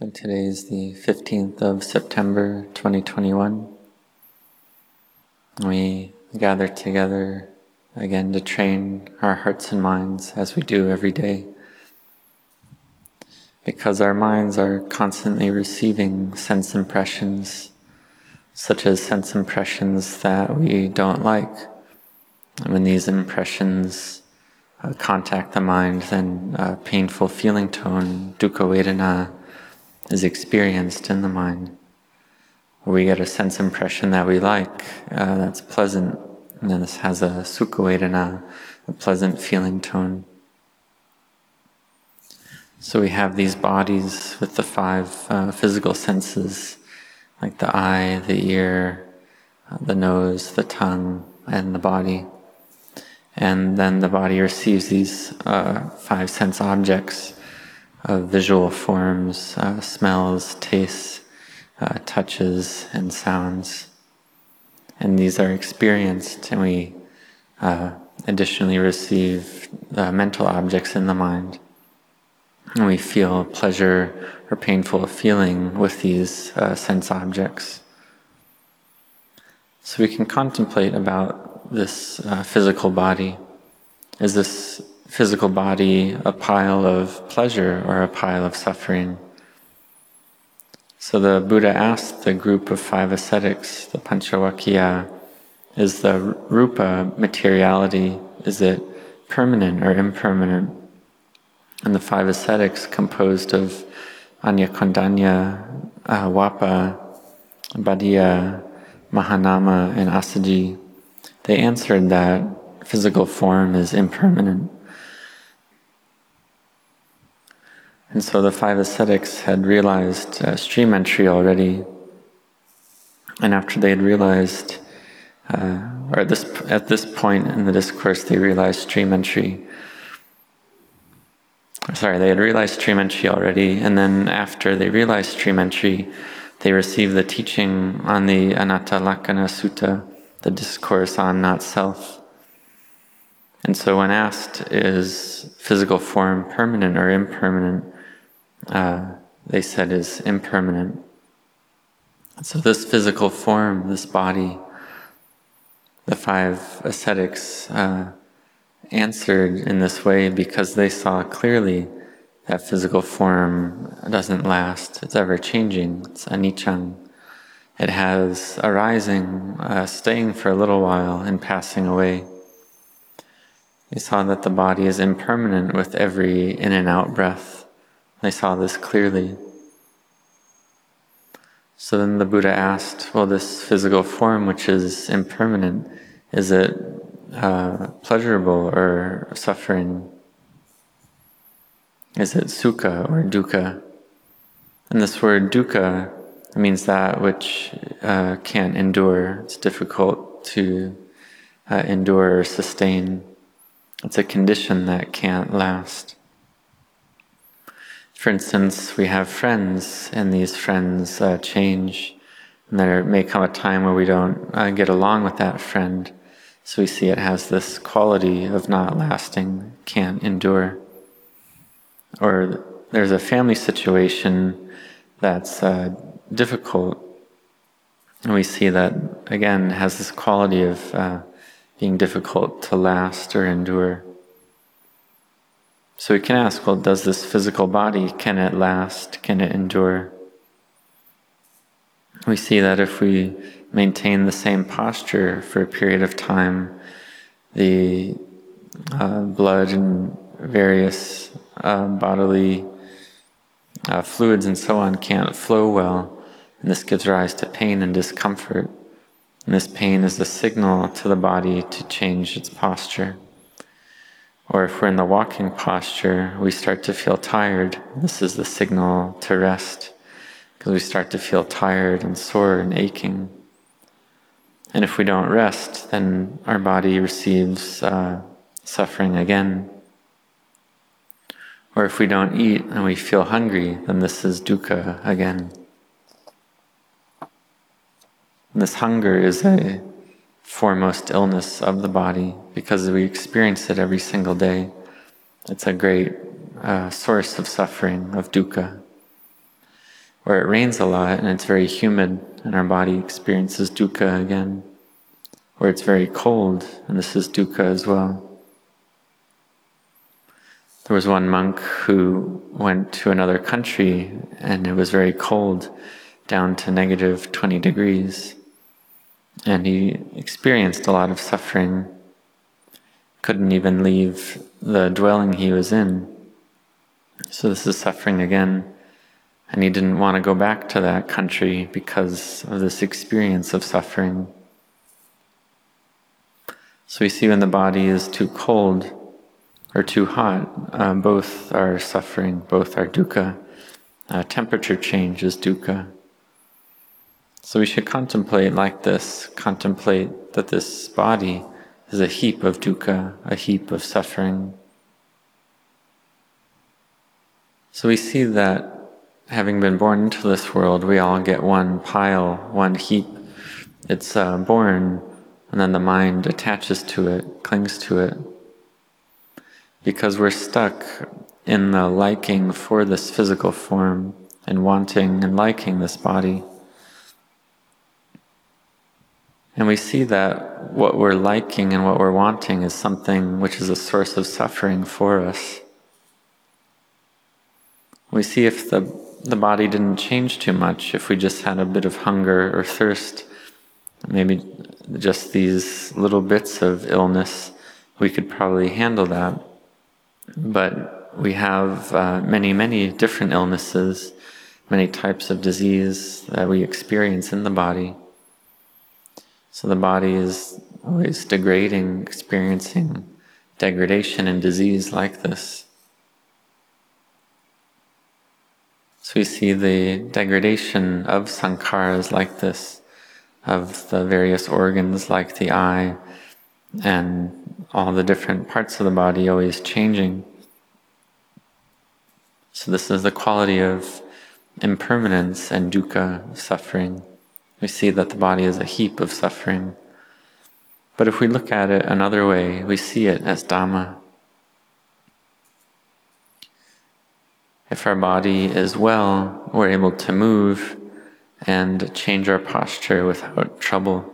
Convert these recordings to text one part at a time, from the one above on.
So today is the 15th of September 2021. We gather together again to train our hearts and minds as we do every day. Because our minds are constantly receiving sense impressions, such as sense impressions that we don't like. And when these impressions uh, contact the mind, then a painful feeling tone, dukkha vedana, is experienced in the mind. We get a sense impression that we like, uh, that's pleasant, and then this has a sukha vedana, a pleasant feeling tone. So we have these bodies with the five uh, physical senses, like the eye, the ear, uh, the nose, the tongue, and the body. And then the body receives these uh, five sense objects of visual forms, uh, smells, tastes, uh, touches, and sounds. And these are experienced, and we uh, additionally receive mental objects in the mind. And we feel pleasure or painful feeling with these uh, sense objects. So we can contemplate about this uh, physical body. Is this physical body a pile of pleasure or a pile of suffering. So the Buddha asked the group of five ascetics, the Panchavaggiya, is the rupa materiality, is it permanent or impermanent? And the five ascetics composed of Anya Kondanya, uh, Vappa, Bhaddiya, Mahanama, and Assaji, they answered that physical form is impermanent. And so the five ascetics had realized uh, stream entry already. And after they had realized, uh, or at this, at this point in the discourse, they realized stream entry. Sorry, they had realized stream entry already. And then after they realized stream entry, they received the teaching on the Anatta Sutta, the discourse on not self. And so when asked, is physical form permanent or impermanent? Uh, they said is impermanent. So, this physical form, this body, the five ascetics uh, answered in this way because they saw clearly that physical form doesn't last, it's ever changing, it's anichang. It has arising, uh, staying for a little while, and passing away. They saw that the body is impermanent with every in and out breath. They saw this clearly. So then the Buddha asked, well, this physical form, which is impermanent, is it uh, pleasurable or suffering? Is it sukha or dukkha? And this word dukkha means that which uh, can't endure. It's difficult to uh, endure or sustain. It's a condition that can't last. For instance, we have friends, and these friends uh, change, and there may come a time where we don't uh, get along with that friend. So we see it has this quality of not lasting, can't endure. Or there's a family situation that's uh, difficult, and we see that again has this quality of uh, being difficult to last or endure. So we can ask, well, does this physical body, can it last? Can it endure? We see that if we maintain the same posture for a period of time, the uh, blood and various uh, bodily uh, fluids and so on can't flow well, and this gives rise to pain and discomfort. And this pain is the signal to the body to change its posture. Or if we're in the walking posture, we start to feel tired. This is the signal to rest because we start to feel tired and sore and aching. And if we don't rest, then our body receives uh, suffering again. Or if we don't eat and we feel hungry, then this is dukkha again. And this hunger is a foremost illness of the body because we experience it every single day. It's a great uh, source of suffering, of dukkha. where it rains a lot and it's very humid and our body experiences dukkha again, where it's very cold and this is dukkha as well. There was one monk who went to another country and it was very cold, down to negative 20 degrees. And he experienced a lot of suffering, couldn't even leave the dwelling he was in. So, this is suffering again. And he didn't want to go back to that country because of this experience of suffering. So, we see when the body is too cold or too hot, uh, both are suffering, both are dukkha. Uh, temperature change is dukkha. So we should contemplate like this contemplate that this body is a heap of dukkha, a heap of suffering. So we see that having been born into this world, we all get one pile, one heap. It's uh, born, and then the mind attaches to it, clings to it. Because we're stuck in the liking for this physical form and wanting and liking this body. And we see that what we're liking and what we're wanting is something which is a source of suffering for us. We see if the, the body didn't change too much, if we just had a bit of hunger or thirst, maybe just these little bits of illness, we could probably handle that. But we have uh, many, many different illnesses, many types of disease that we experience in the body. So the body is always degrading, experiencing degradation and disease like this. So we see the degradation of sankharas like this, of the various organs like the eye and all the different parts of the body always changing. So this is the quality of impermanence and dukkha, suffering. We see that the body is a heap of suffering. But if we look at it another way, we see it as Dhamma. If our body is well, we're able to move and change our posture without trouble.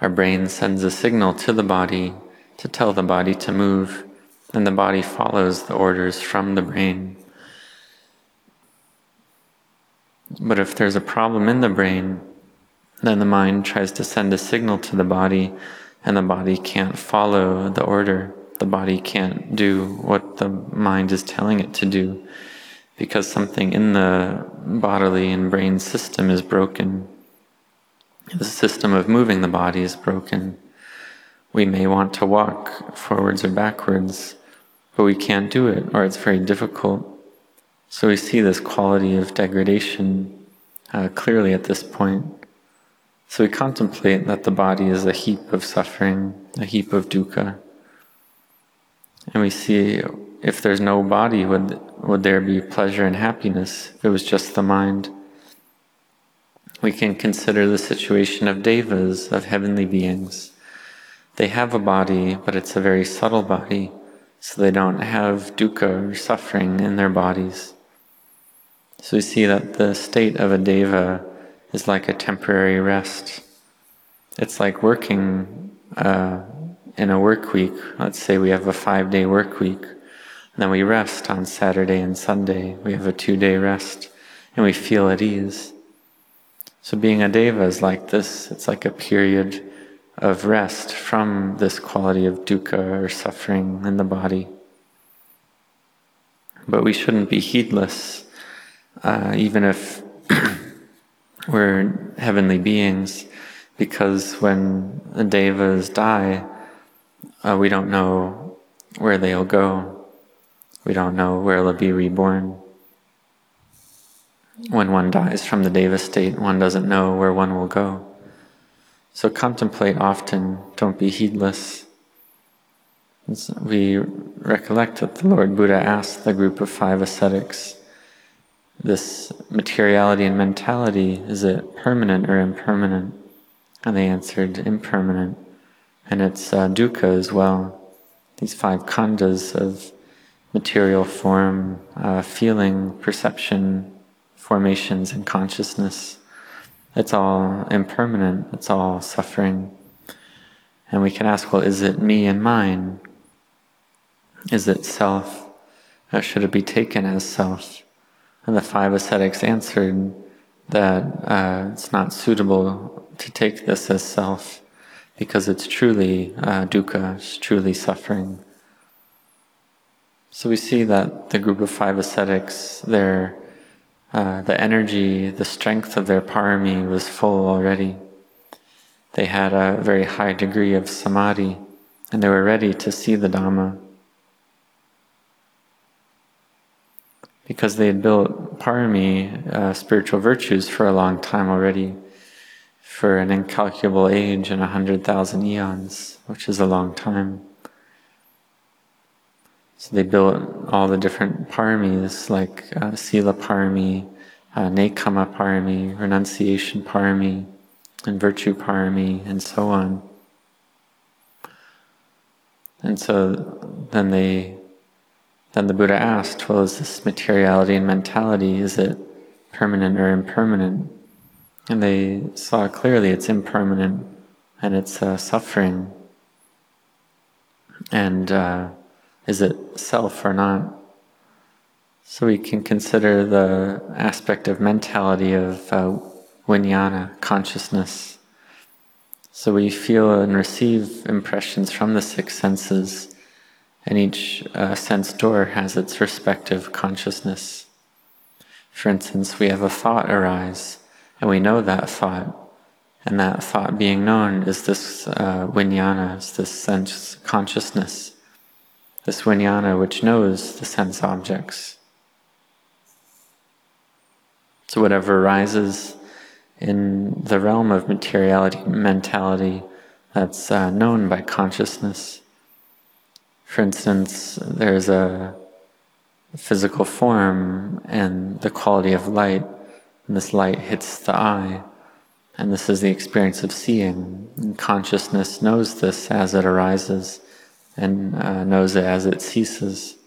Our brain sends a signal to the body to tell the body to move, and the body follows the orders from the brain. But if there's a problem in the brain, then the mind tries to send a signal to the body, and the body can't follow the order. The body can't do what the mind is telling it to do because something in the bodily and brain system is broken. The system of moving the body is broken. We may want to walk forwards or backwards, but we can't do it, or it's very difficult. So we see this quality of degradation uh, clearly at this point. So we contemplate that the body is a heap of suffering, a heap of dukkha. And we see if there's no body, would, would there be pleasure and happiness if it was just the mind? We can consider the situation of devas, of heavenly beings. They have a body, but it's a very subtle body, so they don't have dukkha or suffering in their bodies. So we see that the state of a deva is like a temporary rest. It's like working uh, in a work week. Let's say we have a five day work week. Then we rest on Saturday and Sunday. We have a two day rest and we feel at ease. So being a deva is like this. It's like a period of rest from this quality of dukkha or suffering in the body. But we shouldn't be heedless, uh, even if We're heavenly beings because when the devas die, uh, we don't know where they'll go. We don't know where they'll be reborn. When one dies from the deva state, one doesn't know where one will go. So contemplate often, don't be heedless. We recollect that the Lord Buddha asked the group of five ascetics, this materiality and mentality, is it permanent or impermanent? And they answered, impermanent. And it's uh, dukkha as well. These five khandhas of material form, uh, feeling, perception, formations and consciousness. It's all impermanent, it's all suffering. And we can ask, well, is it me and mine? Is it self? Or should it be taken as self? And the five ascetics answered that uh, it's not suitable to take this as self because it's truly uh, dukkha, it's truly suffering. So we see that the group of five ascetics, their uh, the energy, the strength of their parami was full already. They had a very high degree of samadhi, and they were ready to see the Dhamma. Because they had built parami, uh, spiritual virtues, for a long time already, for an incalculable age and a hundred thousand eons, which is a long time. So they built all the different paramis like uh, Sila Parami, uh, Nekkhamma Parami, Renunciation Parami, and Virtue Parami, and so on. And so then they, then the Buddha asked, well, is this materiality and mentality, is it permanent or impermanent? And they saw clearly it's impermanent and it's uh, suffering. And uh, is it self or not? So we can consider the aspect of mentality of uh, vijnana, consciousness. So we feel and receive impressions from the six senses, and each uh, sense door has its respective consciousness. For instance, we have a thought arise, and we know that thought, and that thought being known is this uh, vijnana, is this sense consciousness this vijnana which knows the sense objects. So, whatever arises in the realm of materiality, mentality, that's uh, known by consciousness. For instance, there's a physical form and the quality of light, and this light hits the eye, and this is the experience of seeing. And consciousness knows this as it arises and uh, knows it as it ceases.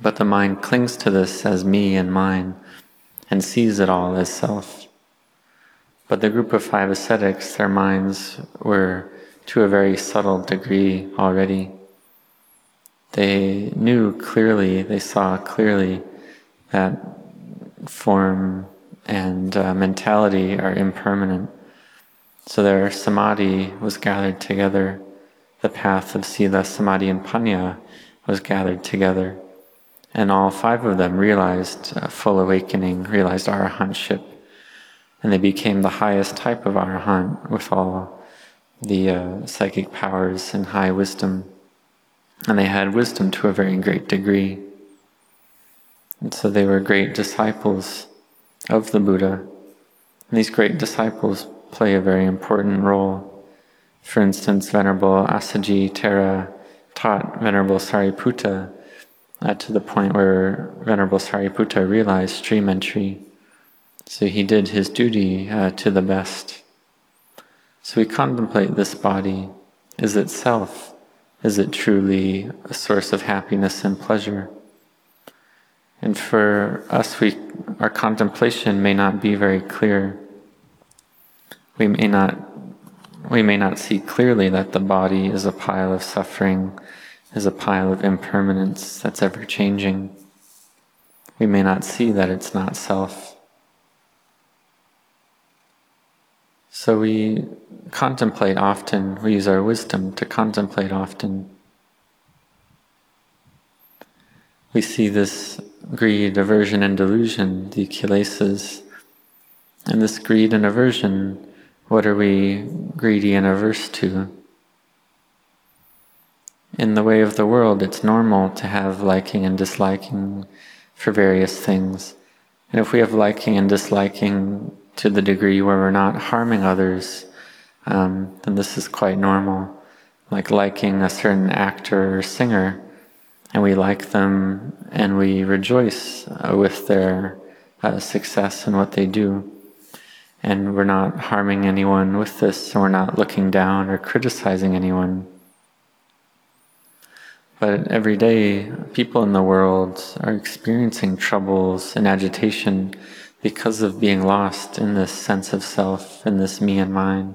But the mind clings to this as me and mine and sees it all as self. But the group of five ascetics, their minds were to a very subtle degree already. They knew clearly, they saw clearly that form and uh, mentality are impermanent. So their samadhi was gathered together the path of Sila, Samadhi, and Panya was gathered together. And all five of them realized uh, full awakening, realized arahantship. And they became the highest type of arahant with all the uh, psychic powers and high wisdom. And they had wisdom to a very great degree. And so they were great disciples of the Buddha. And these great disciples play a very important role for instance, Venerable Assaji Thera taught Venerable Sariputta uh, to the point where Venerable Sariputta realized stream entry. So he did his duty uh, to the best. So we contemplate this body. Is it self? Is it truly a source of happiness and pleasure? And for us, we, our contemplation may not be very clear. We may not we may not see clearly that the body is a pile of suffering, is a pile of impermanence that's ever changing. We may not see that it's not self. So we contemplate often, we use our wisdom to contemplate often. We see this greed, aversion, and delusion, the kilesas, and this greed and aversion what are we greedy and averse to? In the way of the world, it's normal to have liking and disliking for various things. And if we have liking and disliking to the degree where we're not harming others, um, then this is quite normal. Like liking a certain actor or singer, and we like them and we rejoice uh, with their uh, success and what they do and we're not harming anyone with this, and we're not looking down or criticizing anyone. But every day, people in the world are experiencing troubles and agitation because of being lost in this sense of self, in this me and mine.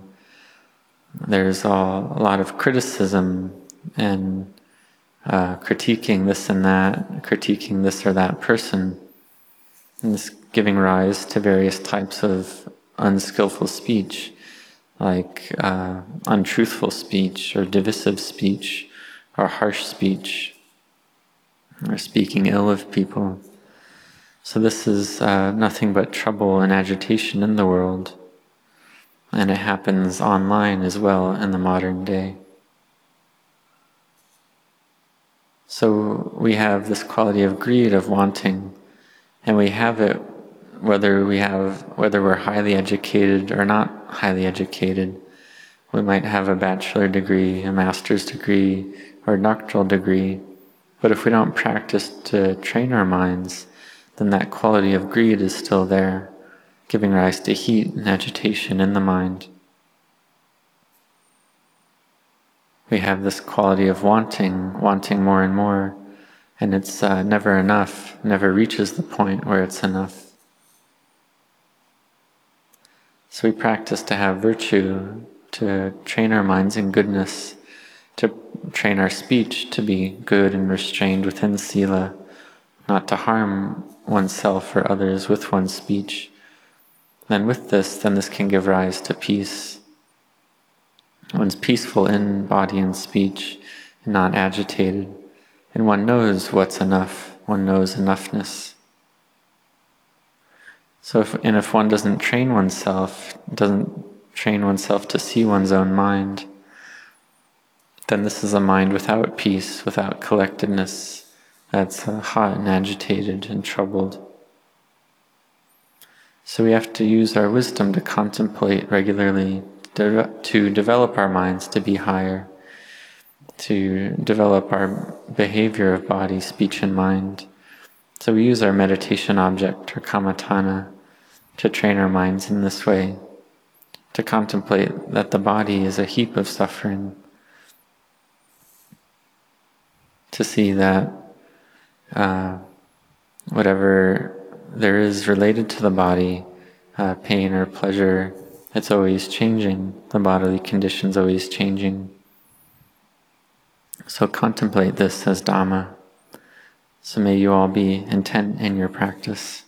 There's a lot of criticism and uh, critiquing this and that, critiquing this or that person, and this giving rise to various types of unskillful speech, like uh, untruthful speech or divisive speech or harsh speech or speaking ill of people. So, this is uh, nothing but trouble and agitation in the world, and it happens online as well in the modern day. So, we have this quality of greed, of wanting, and we have it whether we have whether we're highly educated or not highly educated. We might have a bachelor degree, a master's degree, or a doctoral degree, but if we don't practice to train our minds, then that quality of greed is still there, giving rise to heat and agitation in the mind. We have this quality of wanting, wanting more and more, and it's uh, never enough, never reaches the point where it's enough. So we practice to have virtue, to train our minds in goodness, to train our speech to be good and restrained within Sila, not to harm oneself or others with one's speech. Then with this, then this can give rise to peace. One's peaceful in body and speech, and not agitated, and one knows what's enough, one knows enoughness. So, if, and if one doesn't train oneself, doesn't train oneself to see one's own mind, then this is a mind without peace, without collectedness, that's uh, hot and agitated and troubled. So we have to use our wisdom to contemplate regularly, to develop our minds to be higher, to develop our behavior of body, speech, and mind. So we use our meditation object, or kammatthana, to train our minds in this way, to contemplate that the body is a heap of suffering, to see that uh, whatever there is related to the body, uh, pain or pleasure, it's always changing. The bodily condition's always changing. So contemplate this as Dhamma. So may you all be intent in your practice.